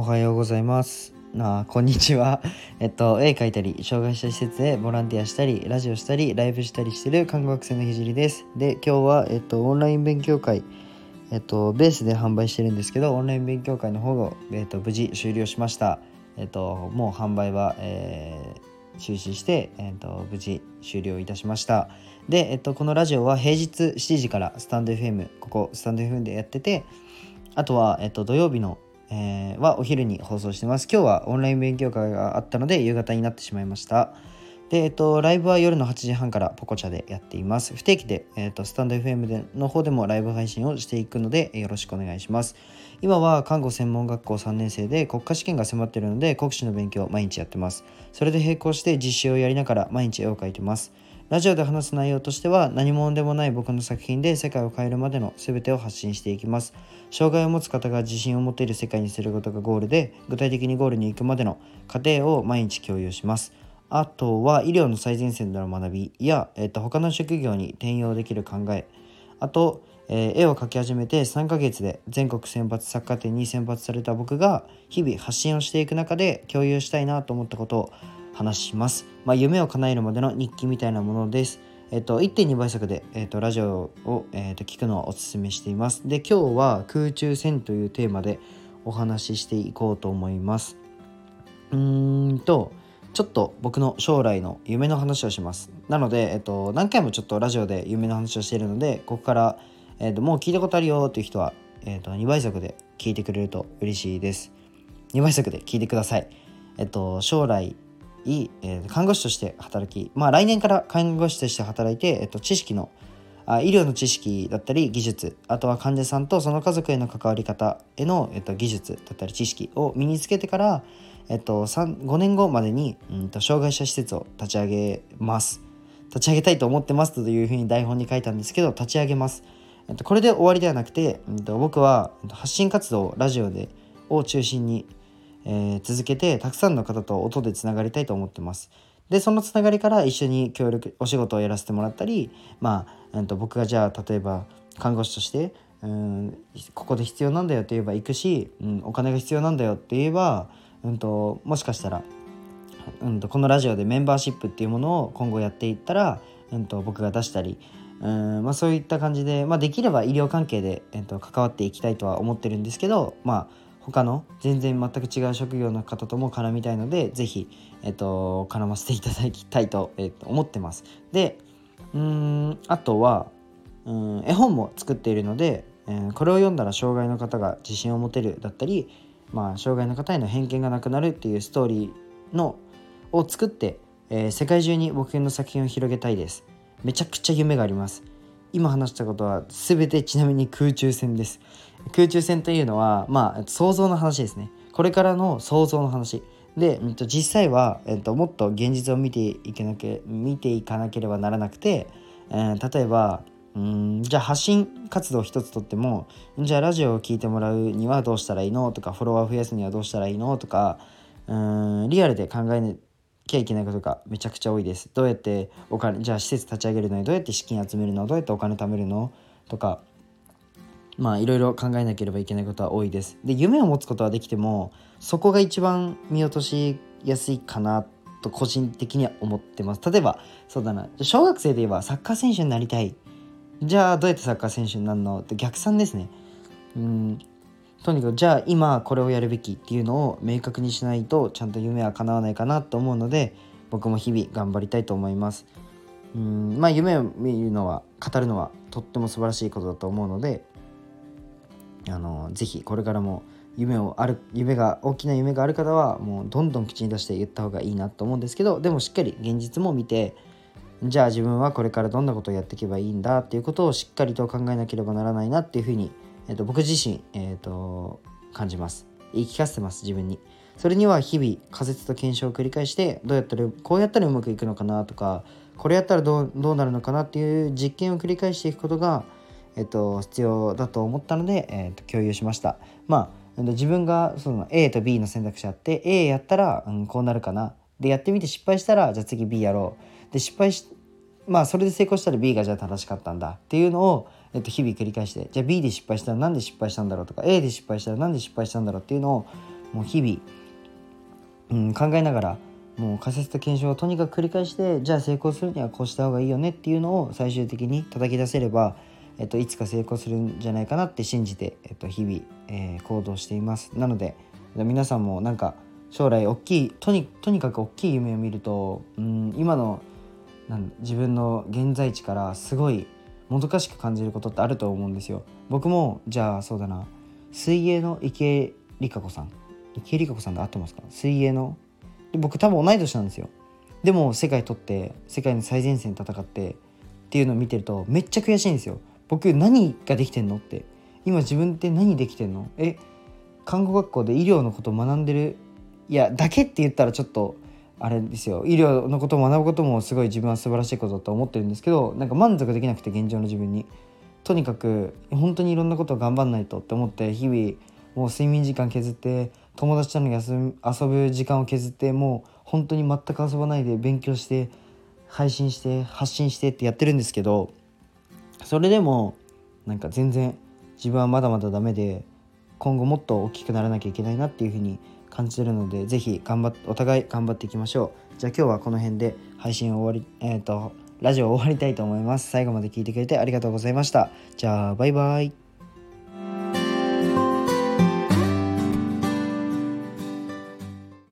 おはようございます。あこんにちは。えっと、絵描いたり、障害者施設でボランティアしたり、ラジオしたり、ライブしたりしてる看護学生のひじりです。で、今日は、えっと、オンライン勉強会、えっと、ベースで販売してるんですけど、オンライン勉強会の方を、えっと、無事終了しました。えっと、もう販売は、えー中止して、えっと、無事終了いたしました。で、えっと、このラジオは平日7時からスタンド FM、ここスタンド FM でやってて、あとは、えっと、土曜日の、えーはお昼に放送してます。今日はオンライン勉強会があったので夕方になってしまいました。で、えっと、ライブは夜の8時半からポコチャでやっています。不定期で、えっと、スタンド FM の方でもライブ配信をしていくのでよろしくお願いします。今は看護専門学校3年生で国家試験が迫っているので国試の勉強を毎日やってます。それで並行して実習をやりながら毎日絵を描いてます。ラジオで話す内容としては何者でもない僕の作品で世界を変えるまでの全てを発信していきます。障害を持つ方が自信を持っている世界にすることがゴールで具体的にゴールに行くまでの過程を毎日共有します。あとは医療の最前線での学びや、えっと、他の職業に転用できる考えあと、えー絵を描き始めて3ヶ月で全国選抜作家展に選抜された僕が日々発信をしていく中で共有したいなと思ったことを話します。まあ、夢を叶えるまでの日記みたいなものです。えっと、1.2倍速で、えっと、ラジオを、えっと、聞くのをおすすめしています。で、今日は空中戦というテーマでお話ししていこうと思います。うーんと、ちょっと僕の将来の夢の話をします。なので、えっと、何回もちょっとラジオで夢の話をしているので、ここから、えっと、もう聞いたことあるよっていう人は、えっと、2倍速で聞いてくれると嬉しいです。2倍速で聞いてください。えっと、将来、いえー看護師として働き、まあ来年から看護師として働いて、えっと、知識の、あ医療の知識だったり技術あとは患者さんとその家族への関わり方への、えっと、技術だったり知識を身につけてから、えっと、5年後までに、うん、と障害者施設を立ち上げます。立ち上げたいと思ってますというふうに台本に書いたんですけど立ち上げます、えっと、これで終わりではなくて、うん、と僕はえっと発信活動ラジオでを中心に、えー続けてたくさんの方と音でつながりたいと思ってます。でそのつながりから一緒に協力お仕事をやらせてもらったりまあ、うん、と僕がじゃあ例えば看護師としてうんここで必要なんだよって言えば行くし、うん、お金が必要なんだよって言えば、うん、ともしかしたら、うん、とこのラジオでメンバーシップっていうものを今後やっていったら、うん、と僕が出したりうんまあ、そういった感じで、まあ、できれば医療関係で、えっと、関わっていきたいとは思ってるんですけど、まあ、他の全然全く違う職業の方とも絡みたいのでぜひ、えっと、絡ませていただきたいと、えっと、思ってます。でうんあとはうん絵本も作っているので、えーこれを読んだら障害の方が自信を持てるだったり、まあ、障害の方への偏見がなくなるっていうストーリーのを作って、えー世界中に僕の作品を広げたいです。めちゃくちゃ夢があります。今話したことは全てちなみに空中戦です。空中戦というのは、まあ、想像の話ですね。これからの想像の話。で、うんと実際は、えっと、もっと現実を見ていけなけ見ていかなければならなくて、えー例えばうんじゃあ発信活動一つとってもじゃあラジオを聞いてもらうにはどうしたらいいのとかフォロワー増やすにはどうしたらいいのとかうんリアルで考えきゃいけないことがめちゃくちゃ多いです。どうやってお金じゃあ施設立ち上げるのにどうやって資金集めるのどうやってお金貯めるの？とかまあいろいろ考えなければいけないことは多いです。で夢を持つことはできてもそこが一番見落としやすいかなと個人的には思ってます。例えばそうだな小学生で言えばサッカー選手になりたいじゃあどうやってサッカー選手になるの？って逆算ですね。うんとにかくじゃあ今これをやるべきっていうのを明確にしないとちゃんと夢は叶わないかなと思うので僕も日々頑張りたいと思います。うんまあ夢を見るのは語るのはとっても素晴らしいことだと思うのであのぜひこれからも夢をある夢が大きな夢がある方はもうどんどん口に出して言った方がいいなと思うんですけどでもしっかり現実も見てじゃあ自分はこれからどんなことをやっていけばいいんだっていうことをしっかりと考えなければならないなっていうふうに、えっと僕自身、えっと感じます。言い聞かせてます自分に。それには日々仮説と検証を繰り返してどうやったらこうやったらうまくいくのかなとかこれやったらどうどうなるのかなっていう実験を繰り返していくことが、えっと、必要だと思ったので、えっと、共有しました。まあ自分がその A と B の選択肢あって A やったら、うん、こうなるかな。でやってみて失敗したらじゃあ次 B やろう。で失敗しまあそれで成功したら B がじゃあ正しかったんだっていうのを、えっと、日々繰り返してじゃあ B で失敗したらなんで失敗したんだろうとか A で失敗したらなんで失敗したんだろうっていうのをもう日々、うん、考えながらもう仮説と検証をとにかく繰り返してじゃあ成功するにはこうした方がいいよねっていうのを最終的に叩き出せれば、えっと、いつか成功するんじゃないかなって信じて、えっと、日々、えー、行動しています。なので皆さんもなんか将来大きいとにとにかく大きい夢を見ると、うん、今のなん自分の現在地からすごいもどかしく感じることってあると思うんですよ。僕もじゃあそうだな。水泳の池江璃花子さん。池江璃花子さんで合ってますか？水泳の。で僕多分同い年なんですよ。でも世界取って世界の最前線戦ってっていうのを見てるとめっちゃ悔しいんですよ。僕何ができてんのって。今自分って何できてんの？え看護学校で医療のことを学んでる？いやだけって言ったらちょっとあれですよ。医療のことを学ぶこともすごい自分は素晴らしいことだと思ってるんですけどなんか満足できなくて現状の自分に。とにかく本当にいろんなことを頑張んないとって思って日々もう睡眠時間削って友達との休遊ぶ時間を削ってもう本当に全く遊ばないで勉強して配信して発信してってやってるんですけどそれでもなんか全然自分はまだまだダメで今後もっと大きくならなきゃいけないなっていうふうに感じてるので是非頑張っお互い頑張っていきましょう。じゃあ今日はこの辺で配信を終わりえっ、ー、とラジオ終わりたいと思います。最後まで聞いてくれてありがとうございました。じゃあバイバイ。